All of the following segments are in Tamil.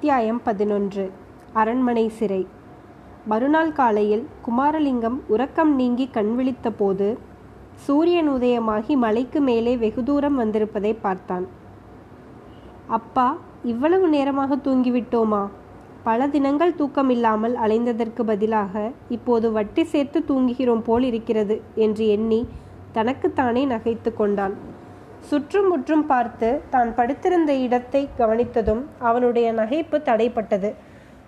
அத்தியாயம் பதினொன்று. அரண்மனை சிறை. மறுநாள் காலையில் குமாரலிங்கம் உறக்கம் நீங்கி கண் விழித்தபோது சூரியன் உதயமாகி மலைக்கு மேலே வெகு தூரம் வந்திருப்பதை பார்த்தான். அப்பா இவ்வளவு நேரமாக தூங்கிவிட்டோமா? பல தினங்கள் தூக்கமில்லாமல் அலைந்ததற்கு பதிலாக இப்போது வட்டி சேர்த்து தூங்குகிறோம் போல் இருக்கிறது என்று எண்ணி தனக்குத்தானே நகைத்து கொண்டான். சுற்றும் முற்றும் பார்த்து தான் படுத்திருந்த இடத்தை கவனித்ததும் அவனுடைய நகைப்பு தடைப்பட்டது.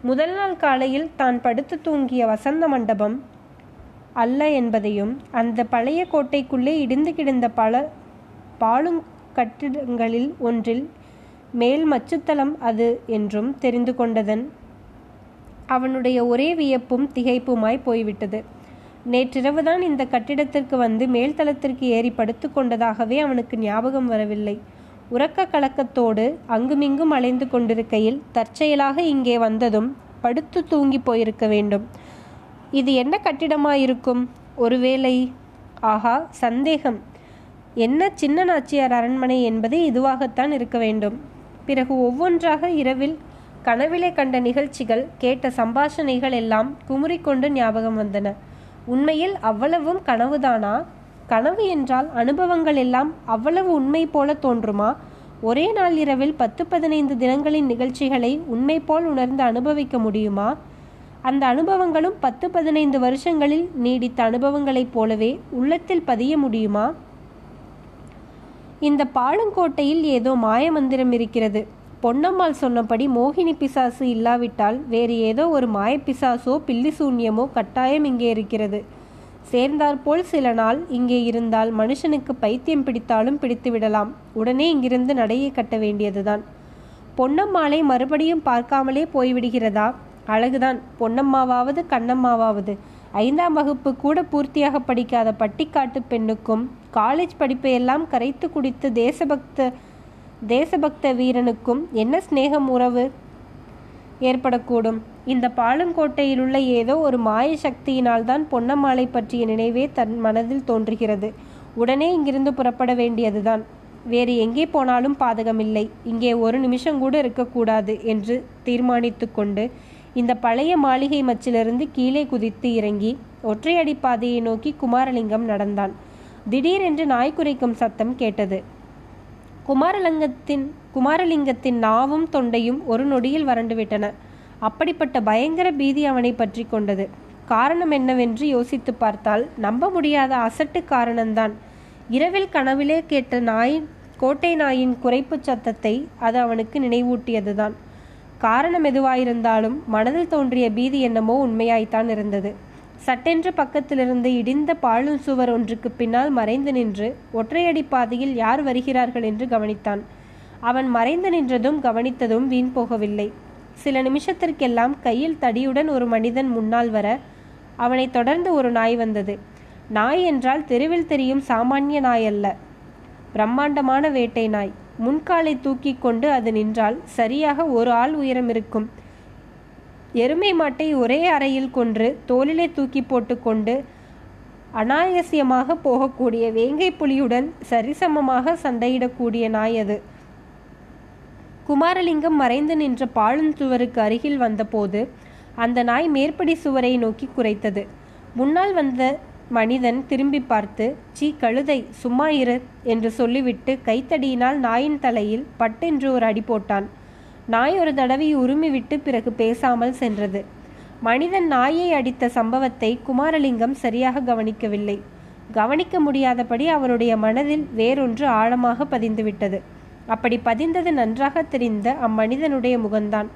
முதல் நாள் காலையில் தான் படுத்து தூங்கிய வசந்த மண்டபம் அல்ல என்பதையும் அந்த பழைய கோட்டைக்குள்ளே இடிந்து கிடந்த பல பாலும் கட்டிடங்களில் ஒன்றில் மேல் மச்சுத்தலம் அது என்றும் தெரிந்து கொண்டதன் அவனுடைய ஒரே வியப்பும் திகைப்புமாய் போய்விட்டது. நேற்றிரவுதான் இந்த கட்டிடத்திற்கு வந்து மேல்தளத்திற்கு ஏறி படுத்து கொண்டதாகவே அவனுக்கு ஞாபகம் வரவில்லை. உறக்க கலக்கத்தோடு அங்குமிங்கும் அலைந்து கொண்டிருக்கையில் தற்செயலாக இங்கே வந்ததும் படுத்து தூங்கி போயிருக்க வேண்டும். இது என்ன கட்டிடமாயிருக்கும்? ஒருவேளை? ஆஹா சந்தேகம். என்ன சின்ன நாச்சியார் அரண்மனை என்பது இதுவாகத்தான் இருக்க வேண்டும். பிறகு ஒவ்வொன்றாக இரவில் கனவிலே கண்ட நிகழ்ச்சிகள் கேட்ட சம்பாஷணைகள் எல்லாம் குமுறிக்கொண்டு ஞாபகம் வந்தன. உண்மையில் அவ்வளவும் கனவுதானா? கனவு என்றால் அனுபவங்கள் எல்லாம் அவ்வளவு உண்மை போல தோன்றுமா? ஒரே நாள் இரவில் பத்து பதினைந்து தினங்களின் நிகழ்ச்சிகளை உண்மை போல் உணர்ந்து அனுபவிக்க முடியுமா? அந்த அனுபவங்களும் பத்து பதினைந்து வருஷங்களில் நீடித்த அனுபவங்களைப் போலவே உள்ளத்தில் பதிய முடியுமா? இந்த பாழுங்கோட்டையில் ஏதோ மாய மந்திரம் இருக்கிறது. பொன்னம்மாள் சொன்னபடி மோகினி பிசாசு இல்லாவிட்டால் வேறு ஏதோ ஒரு மாயப்பிசாசோ பில்லி சூன்யமோ கட்டாயம் இங்கே இருக்கிறது. சேர்ந்தாற்போல் சில நாள் இங்கே இருந்தால் மனுஷனுக்கு பைத்தியம் பிடித்தாலும் பிடித்து விடலாம். உடனே இங்கிருந்து நடையை கட்ட வேண்டியதுதான். பொன்னம்மாளை மறுபடியும் பார்க்காமலே போய்விடுகிறதா? அழகுதான். பொன்னம்மாவாவது கண்ணம்மாவாவது. ஐந்தாம் வகுப்பு கூட பூர்த்தியாக படிக்காத பட்டிக்காட்டு பெண்ணுக்கும் காலேஜ் படிப்பையெல்லாம் கரைத்து குடித்து தேசபக்த தேசபக்த வீரனுக்கும் என்ன சிநேகம் உறவு? ஏற்படக்கூடும். இந்த பாலங்கோட்டையிலுள்ள ஏதோ ஒரு மாய சக்தியினால்தான் பொன்னம்மாளை பற்றிய நினைவே தன் மனதில் தோன்றுகிறது. உடனே இங்கிருந்து புறப்பட வேண்டியதுதான். வேறு எங்கே போனாலும் பாதகமில்லை. இங்கே ஒரு நிமிஷம் கூட இருக்கக்கூடாது என்று தீர்மானித்து கொண்டு இந்த பழைய மாளிகை மச்சிலிருந்து கீழே குதித்து இறங்கி ஒற்றையடி பாதையை நோக்கி குமாரலிங்கம் நடந்தான். திடீரென்று நாய் குறைக்கும் சத்தம் கேட்டது. குமாரலிங்கத்தின் குமாரலிங்கத்தின் நாவும் தொண்டையும் ஒரு நொடியில் வறண்டுவிட்டன. அப்படிப்பட்ட பயங்கர பீதி அவனை பற்றி கொண்டது. காரணம் என்னவென்று யோசித்து பார்த்தால் நம்ப முடியாத அசட்டு காரணம்தான். இரவில் கனவிலே கேட்ட நாய் கோட்டை நாயின் குறைப்பு சத்தத்தை அது அவனுக்கு நினைவூட்டியதுதான். காரணம் எதுவாயிருந்தாலும் மனதில் தோன்றிய பீதி என்னமோ உண்மையாய்த்தான் இருந்தது. சட்டென்று பக்கத்திலிருந்து இடிந்த பாழும் சுவர் ஒன்றுக்கு பின்னால் மறைந்து நின்று ஒற்றையடி பாதையில் யார் வருகிறார்கள் என்று கவனித்தான். அவன் மறைந்து நின்றதும் கவனித்ததும் வீண் போகவில்லை. சில நிமிஷத்திற்கெல்லாம் கையில் தடியுடன் ஒரு மனிதன் முன்னால் வர அவனை தொடர்ந்து ஒரு நாய் வந்தது. நாய் என்றால் தெருவில் தெரியும் சாமானிய நாய் அல்ல பிரம்மாண்டமான வேட்டை நாய். முன்காலை தூக்கி கொண்டு அது நின்றால் சரியாக ஒரு ஆள் உயரம் இருக்கும். எருமை மாட்டை ஒரே அறையில் கொன்று தோளிலே தூக்கி போட்டுக்கொண்டு அனாயசியமாக போகக்கூடிய வேங்கை புலியுடன் சரிசமமாக சண்டையிடக்கூடிய நாய் அது. குமாரலிங்கம் மறைந்து நின்ற பாழுந்துவருக்கு அருகில் வந்தபோது அந்த நாய் மேற்படி சுவரை நோக்கி குறைத்தது முன்னால் வந்த மனிதன் திரும்பி பார்த்து சீ கழுதை சும்மா இரு என்று சொல்லிவிட்டு கைத்தடியினால் நாயின் தலையில் பட்டென்று ஒரு அடி போட்டான். நாய் ஒரு தடவை உருமிவிட்டு பிறகு பேசாமல் சென்றது. மனிதன் நாயை அடித்த சம்பவத்தை குமாரலிங்கம் சரியாக கவனிக்கவில்லை. கவனிக்க முடியாதபடி அவனுடைய மனதில் வேறொன்று ஆழமாக பதிந்துவிட்டது. அப்படி பதிந்தது நன்றாக தெரிந்த அம்மனிதனுடைய முகம்தான்.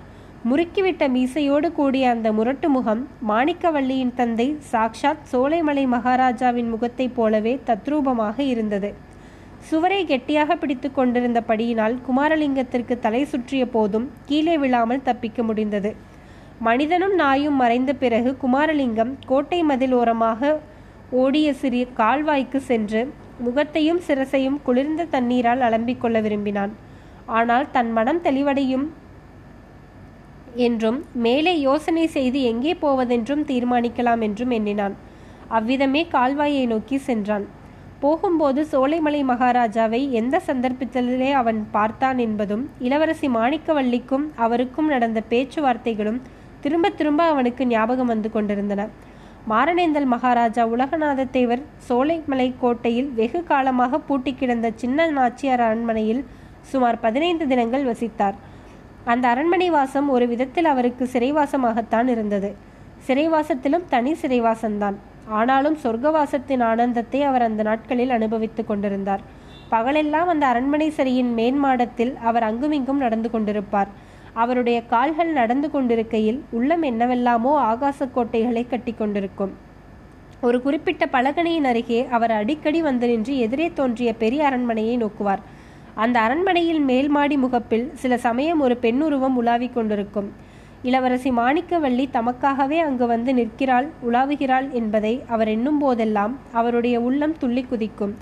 முறுக்கிவிட்ட மீசையோடு கூடிய அந்த முரட்டு முகம் மாணிக்கவல்லியின் தந்தை சாக்ஷாத் சோலைமலை மகாராஜாவின் முகத்தைப் போலவே தத்ரூபமாக இருந்தது. சுவரை கெட்டியாக பிடித்து கொண்டிருந்தபடியினால் குமாரலிங்கத்திற்கு தலை சுற்றிய போதும் கீழே விழாமல் தப்பிக்க முடிந்தது. மனிதனும் நாயும் மறைந்த பிறகு குமாரலிங்கம் கோட்டை மதில் ஓரமாக ஓடிய சிறிய கால்வாய்க்கு சென்று முகத்தையும் சிரசையும் குளிர்ந்த தண்ணீரால் அலம்பிக் கொள்ள விரும்பினான். ஆனால் தன் மனம் தெளிவடையும் என்றும் மேலே யோசனை செய்து எங்கே போவதென்றும் தீர்மானிக்கலாம் என்றும் எண்ணினான். அவ்விதமே கால்வாயை நோக்கி சென்றான். போகும்போது சோலைமலை மகாராஜாவை எந்த சந்தர்ப்பத்திலே அவன் பார்த்தான் என்பதும் இளவரசி மாணிக்கவல்லிக்கும் அவருக்கும் நடந்த பேச்சுவார்த்தைகளும் திரும்ப திரும்ப அவனுக்கு ஞாபகம் வந்து கொண்டிருந்தன. மாரணேந்தல் மகாராஜா உலகநாத தேவர் சோலைமலை கோட்டையில் வெகு காலமாக பூட்டி கிடந்த சின்ன நாச்சியார் அரண்மனையில் சுமார் பதினைந்து தினங்கள் வசித்தார். அந்த அரண்மனை வாசம் ஒரு விதத்தில் அவருக்கு சிறைவாசமாகத்தான் இருந்தது. சிறைவாசத்திலும் தனி சிறைவாசம்தான். ஆனாலும் சொர்க்கவாசத்தின் ஆனந்தத்தை அவர் அந்த நாட்களில் அனுபவித்துக் கொண்டிருந்தார். பகலெல்லாம் அந்த அரண்மனை சரியின் மேன்மாடத்தில் அவர் அங்குமிங்கும் நடந்து கொண்டிருப்பார். அவருடைய கால்கள் நடந்து கொண்டிருக்கையில் உள்ளம் என்னவெல்லாமோ ஆகாச கோட்டைகளை கட்டி கொண்டிருக்கும். ஒரு குறிப்பிட்ட பலகணியின் அருகே அவர் அடிக்கடி வந்து நின்று எதிரே தோன்றிய பெரிய அரண்மனையை நோக்குவார். அந்த அரண்மனையில் மேல் மாடி முகப்பில் சில சமயம் ஒரு பெண்ணுருவம் உலாவிக் கொண்டிருக்கும். இளவரசி மாணிக்கவல்லி தமக்காகவே அங்கு வந்து நிற்கிறாள் உலாவுகிறாள் என்பதை அவர் எண்ணும் போதெல்லாம் அவருடைய உள்ளம் துள்ளி குதிக்கும்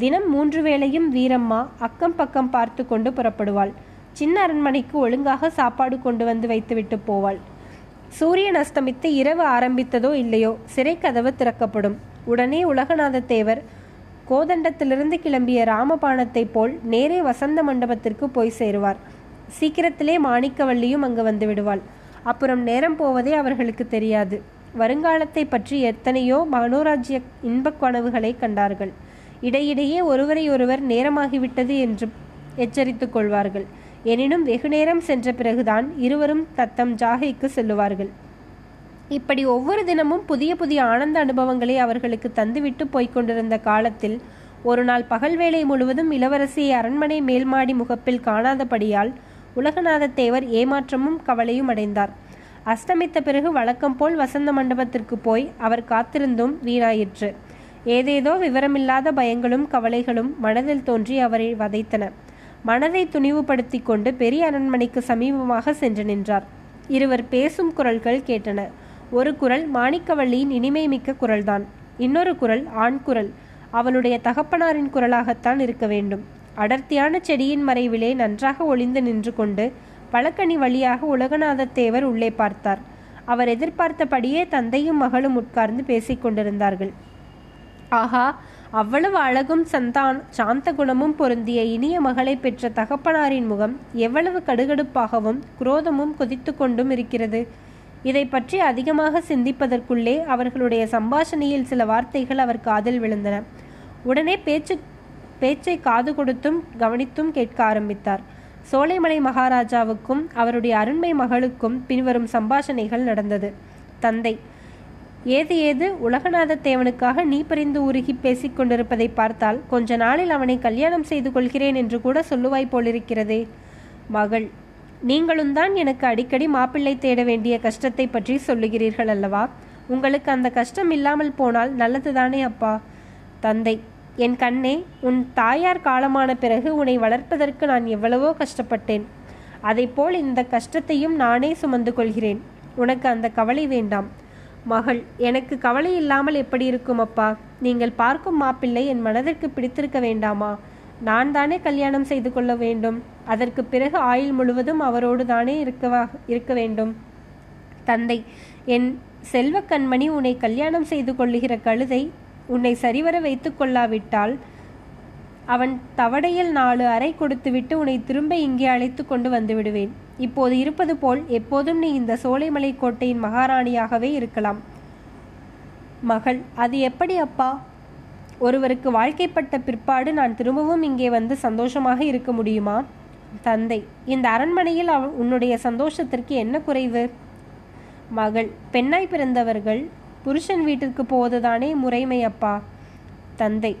தினம் மூன்று வேளையும் வீரம்மா அக்கம் பக்கம் பார்த்து கொண்டு புறப்படுவாள். சின்ன அரண்மனைக்கு ஒழுங்காக சாப்பாடு கொண்டு வந்து வைத்துவிட்டு போவாள். சூரியன் அஸ்தமித்து இரவு ஆரம்பித்ததோ இல்லையோ சிறை கதவு திறக்கப்படும். உடனே உலகநாத தேவர் கோதண்டத்திலிருந்து கிளம்பிய ராமபாணத்தை போல் நேரே வசந்த மண்டபத்திற்கு போய் சேருவார். சீக்கிரத்திலே மாணிக்கவல்லியும் அங்கு வந்து விடுவாள். அப்புறம் நேரம் போவதே அவர்களுக்கு தெரியாது. வருங்காலத்தை பற்றி எத்தனையோ மனோராஜ்ய இன்பக் கனவுகளை கண்டார்கள். இடையிடையே ஒருவரை ஒருவர் நேரமாகிவிட்டது என்று எச்சரித்துக் கொள்வார்கள். எனினும் வெகு நேரம் சென்ற பிறகுதான் இருவரும் தத்தம் ஜாகைக்கு செல்லுவார்கள். இப்படி ஒவ்வொரு தினமும் புதிய புதிய ஆனந்த அனுபவங்களை அவர்களுக்கு தந்துவிட்டு போய்க்கொண்டிருந்த காலத்தில் ஒரு நாள் பகல் வேளை முழுவதும் இளவரசியை அரண்மனை மேல்மாடி முகப்பில் காணாதபடியால் உலகநாதத்தேவர் ஏமாற்றமும் கவலையும் அடைந்தார். அஸ்தமித்த பிறகு வழக்கம் போல் வசந்த மண்டபத்திற்கு போய் அவர் காத்திருந்தும் வீணாயிற்று. ஏதேதோ விவரமில்லாத பயங்களும் கவலைகளும் மனதில் தோன்றி அவரை வதைத்தன. மனதை துணிவுபடுத்தி கொண்டு பெரிய அரண்மனைக்கு சமீபமாக சென்று நின்றார். இருவர் பேசும் குரல்கள் கேட்டன. ஒரு குரல் மாணிக்கவள்ளியின் இனிமை மிக்க குரல்தான். இன்னொரு குரல் ஆண் குரல். அவளுடைய தகப்பனாரின் குரலாகத்தான் இருக்க வேண்டும். அடர்த்தியான செடியின் மறைவிலே நன்றாக ஒளிந்து நின்று கொண்டு பழக்கணி வழியாக உலகநாதத் தேவர் உள்ளே பார்த்தார். அவர் எதிர்பார்த்தபடியே தந்தையும் மகளும் உட்கார்ந்து பேசிக் கொண்டிருந்தார்கள். ஆஹா அவ்வளவு அழகும் சந்தான் சாந்த குணமும் பொருந்திய இனிய மகளை பெற்ற தகப்பனாரின் முகம் எவ்வளவு கடுகடுப்பாகவும் குரோதமும் கொதித்து கொண்டும் இருக்கிறது. இதை பற்றி அதிகமாக சிந்திப்பதற்குள்ளே அவர்களுடைய சம்பாஷணையில் சில வார்த்தைகள் அவர் காதில் விழுந்தன. உடனே பேச்சு பேச்சை காது கொடுத்தும் கவனித்தும் கேட்க ஆரம்பித்தார். சோலைமலை மகாராஜாவுக்கும் அவருடைய அருண்மை மகளுக்கும் பின்வரும் சம்பாஷணைகள் நடந்தது. தந்தை ஏது ஏது உலகநாத தேவனுக்காக நீ பறிந்து உருகி பேசிக் கொண்டிருப்பதை பார்த்தால் கொஞ்ச நாளில் அவனை கல்யாணம் செய்து கொள்கிறேன் என்று கூட சொல்லுவாய் போலிருக்கிறதே. மகள் நீங்களும் தான் எனக்கு அடிக்கடி மாப்பிள்ளை தேட வேண்டிய கஷ்டத்தை பற்றி சொல்லுகிறீர்கள் அல்லவா? உங்களுக்கு அந்த கஷ்டம் இல்லாமல் போனால் நல்லதுதானே அப்பா? தந்தை என் கண்ணே உன் தாயார் காலமான பிறகு உன்னை வளர்ப்பதற்கு நான் எவ்வளவோ கஷ்டப்பட்டேன். போல் இந்த கஷ்டத்தையும் நானே சுமந்து கொள்கிறேன். உனக்கு அந்த கவலை வேண்டாம். மகள் எனக்கு கவலை இல்லாமல் எப்படி இருக்கும் அப்பா? நீங்கள் பார்க்கும் மாப்பிள்ளை என் மனதிற்கு பிடித்திருக்க வேண்டாமா? நான் தானே கல்யாணம் செய்து கொள்ள வேண்டும். அதற்கு பிறகு ஆயுள் முழுவதும் அவரோடு தானே இருக்கவா இருக்க வேண்டும். தந்தை என் செல்வ கண்மணி உன்னை கல்யாணம் செய்து கொள்ளுகிற கழுதை உன்னை சரிவர வைத்து கொள்ளாவிட்டால் அவன் தவடையில் நாலு அறை கொடுத்துவிட்டு உன்னை திரும்ப இங்கே அழைத்து கொண்டு வந்து விடுவேன் இப்போது இருப்பது போல் எப்போதும் நீ இந்த சோலைமலை கோட்டையின் மகாராணியாகவே இருக்கலாம். மகள் அது எப்படி அப்பா? ஒருவருக்கு வாழ்க்கைப்பட்ட பிற்பாடு நான் திரும்பவும் இங்கே வந்து சந்தோஷமாக இருக்க முடியுமா? தந்தை இந்த அரண்மனையில் அவ உன்னுடைய சந்தோஷத்திற்கு என்ன குறைவு? மகள் பெண்ணாய் பிறந்தவர்கள் புருஷன் வீட்டிற்கு போவதுதானே முறைமை அப்பா? தந்தை.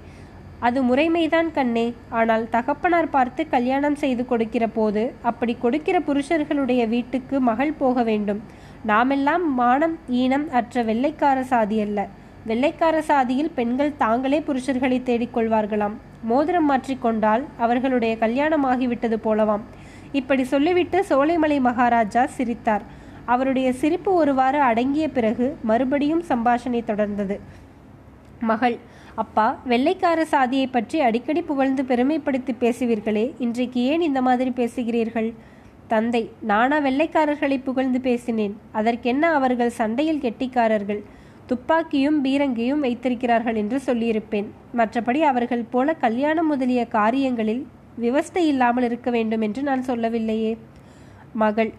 அது முறைமைதான் கண்ணே. ஆனால் தகப்பனார் பார்த்து கல்யாணம் செய்து கொடுக்கிற போது அப்படி கொடுக்கிற புருஷர்களுடைய வீட்டுக்கு மகள் போக வேண்டும். நாமெல்லாம் மானம் ஈனம் அற்ற வெள்ளைக்கார சாதி அல்ல. வெள்ளைக்கார சாதியில் பெண்கள் தாங்களே புருஷர்களை தேடிக்கொள்வார்களாம் மோதிரம் மாற்றிக்கொண்டால் அவர்களுடைய கல்யாணம் ஆகிவிட்டது போலவாம். இப்படி சொல்லிவிட்டு சோலைமலை மகாராஜா சிரித்தார். அவருடைய சிரிப்பு ஒருவாறு அடங்கிய பிறகு மறுபடியும் சம்பாஷணை தொடர்ந்தது. மகள் அப்பா வெள்ளைக்கார சாதியை பற்றி அடிக்கடி புகழ்ந்து பெருமைப்படுத்தி பேசுவீர்களே இன்றைக்கு ஏன் இந்த மாதிரி பேசுகிறீர்கள்? தந்தை நானா வெள்ளைக்காரர்களை புகழ்ந்து பேசினேன். அதற்கென்ன அவர்கள் சண்டையில் கெட்டிக்காரர்கள்? துப்பாக்கியும் பீரங்கியும் வைத்திருக்கிறார்கள் என்று சொல்லியிருப்பேன். மற்றபடி அவர்கள் போல கல்யாணம் முதலிய காரியங்களில் விவஸ்தை இல்லாமல் இருக்க வேண்டும் என்று நான் சொல்லவில்லையே. மகள்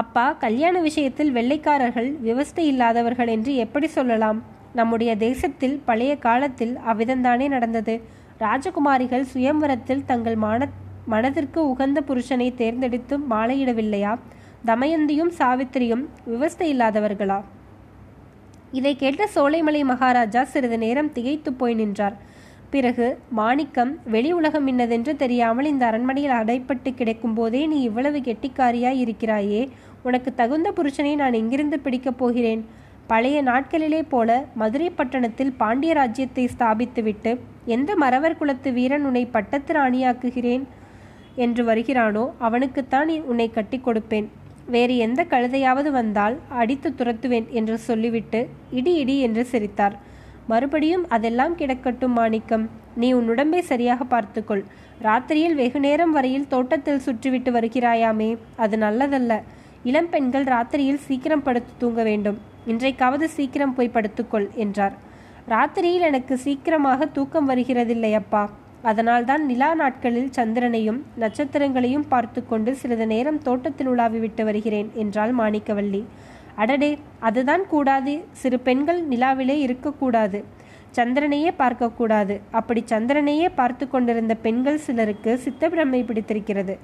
அப்பா கல்யாண விஷயத்தில் வெள்ளைக்காரர்கள் விவஸ்தை இல்லாதவர்கள் என்று எப்படி சொல்லலாம்? நம்முடைய தேசத்தில் பழைய காலத்தில் அவ்விதம்தானே நடந்தது. ராஜகுமாரிகள் சுயம்வரத்தில் தங்கள் மான மனதிற்கு உகந்த புருஷனை தேர்ந்தெடுத்து மாலையிடவில்லையா? தமயந்தியும் சாவித்திரியும் விவஸ்தை இல்லாதவர்களா? இதை கேட்ட சோலைமலை மகாராஜா சிறிது நேரம் திகைத்து போய் நின்றார். பிறகு மாணிக்கம் வெளி உலகம் இன்னதென்று தெரியாமல் இந்த அரண்மனையில் அடைப்பட்டு கிடைக்கும் போதே நீ இவ்வளவு கெட்டிக்காரியாய் இருக்கிறாயே. உனக்கு தகுந்த புருஷனை நான் எங்கிருந்து பிடிக்கப் போகிறேன்? பழைய நாட்களிலே போல மதுரை பட்டணத்தில் பாண்டிய ராஜ்யத்தை ஸ்தாபித்துவிட்டு எந்த மறவர் குலத்து வீரன் உன்னை பட்டத்து ராணியாக்குகிறேன் என்று வருகிறானோ அவனுக்குத்தான் உன்னை கட்டி கொடுப்பேன். வேறு எந்த கழுதையாவது வந்தால் அடித்து துரத்துவேன் என்று சொல்லிவிட்டு இடி இடி என்று சிரித்தார். மறுபடியும் அதெல்லாம் கிடக்கட்டும் மாணிக்கம். நீ உன் உடம்பை சரியாக பார்த்துக்கொள். ராத்திரியில் வெகு நேரம் வரையில் தோட்டத்தில் சுற்றிவிட்டு வருகிறாயாமே அது நல்லதல்ல. இளம் பெண்கள் ராத்திரியில் சீக்கிரம் படுத்து தூங்க வேண்டும். இன்றைக்காவது சீக்கிரம் போய் படுத்துக்கொள் என்றார். ராத்திரியில் எனக்கு சீக்கிரமாக தூக்கம் வருகிறதில்லை அப்பா. அதனால்தான் நிலா நாட்களில் சந்திரனையும் நட்சத்திரங்களையும் பார்த்து கொண்டு சிறிது நேரம் தோட்டத்தில் உலாவி விட்டு வருகிறேன் என்றாள் மாணிக்கவல்லி அடடே அதுதான் கூடாது. சிறு பெண்கள் நிலாவிலே இருக்கக்கூடாது. சந்திரனையே பார்க்கக்கூடாது. அப்படி சந்திரனையே பார்த்து கொண்டிருந்த பெண்கள் சிலருக்கு சித்தப்பிரமை பிடித்திருக்கிறது.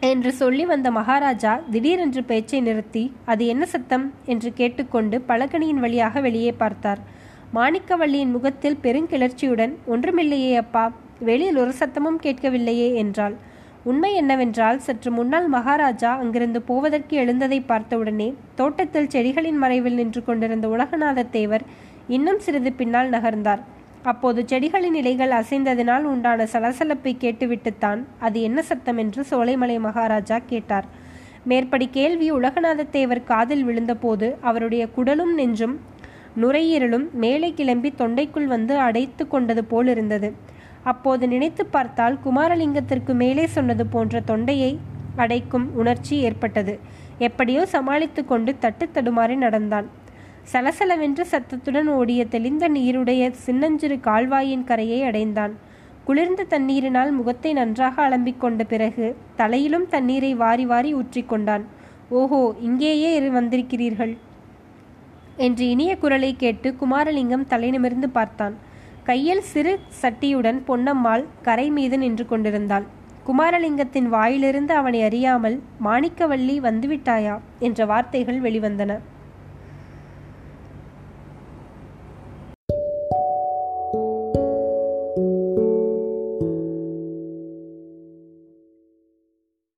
என்று சொல்லி வந்த மகாராஜா திடீரென்று பேச்சை நிறுத்தி அது என்ன சத்தம்? என்று கேட்டுக்கொண்டு பலகணியின் வழியாக வெளியே பார்த்தார். மாணிக்கவள்ளியின் முகத்தில் பெருங்கிளர்ச்சியுடன் ஒன்றுமில்லையே அப்பா வெளியில் ஒரு சத்தமும் கேட்கவில்லையே என்றாள். உண்மை என்னவென்றால் சற்று முன்னால் மகாராஜா அங்கிருந்து போவதற்கு எழுந்ததை பார்த்தவுடனே தோட்டத்தில் செடிகளின் மறைவில் நின்று கொண்டிருந்த உலகநாத தேவர் இன்னும் சிறிது பின்னால் நகர்ந்தார். அப்போது செடிகளின் இலைகள் அசைந்ததினால் உண்டான சலசலப்பை கேட்டுவிட்டுத்தான் அது என்ன சத்தம் என்று சோலைமலை மகாராஜா கேட்டார். மேற்படி கேள்வி உலகநாத தேவர் காதில் விழுந்தபோது அவருடைய குடலும் நெஞ்சும் நுரையீரலும் மேலே கிளம்பி தொண்டைக்குள் வந்து அடைத்து கொண்டது போலிருந்தது. அப்போது நினைத்து பார்த்தால் குமாரலிங்கத்திற்கு மேலே சொன்னது போன்ற தொண்டையை அடைக்கும் உணர்ச்சி ஏற்பட்டது. எப்படியோ சமாளித்து கொண்டு தட்டு தடுமாறி நடந்தான். சலசலவென்று சத்தத்துடன் ஓடிய தெளிந்த நீருடைய சின்னஞ்சிறு கால்வாயின் கரையை அடைந்தான். குளிர்ந்த தண்ணீரினால் முகத்தை நன்றாக அலம்பிக் கொண்ட பிறகு தலையிலும் தண்ணீரை வாரி வாரி ஊற்றிக்கொண்டான் ஓஹோ இங்கேயே வந்திருக்கிறீர்கள் என்று இனிய குரலை கேட்டு குமாரலிங்கம் தலை நிமிர்ந்து பார்த்தான். கையில் சிறு சட்டியுடன் பொன்னம்மாள் கரை மீது நின்று கொண்டிருந்தாள். குமாரலிங்கத்தின் வாயிலிருந்து அவனை அறியாமல் மாணிக்கவல்லி வந்துவிட்டாயா? என்ற வார்த்தைகள் வெளிவந்தன.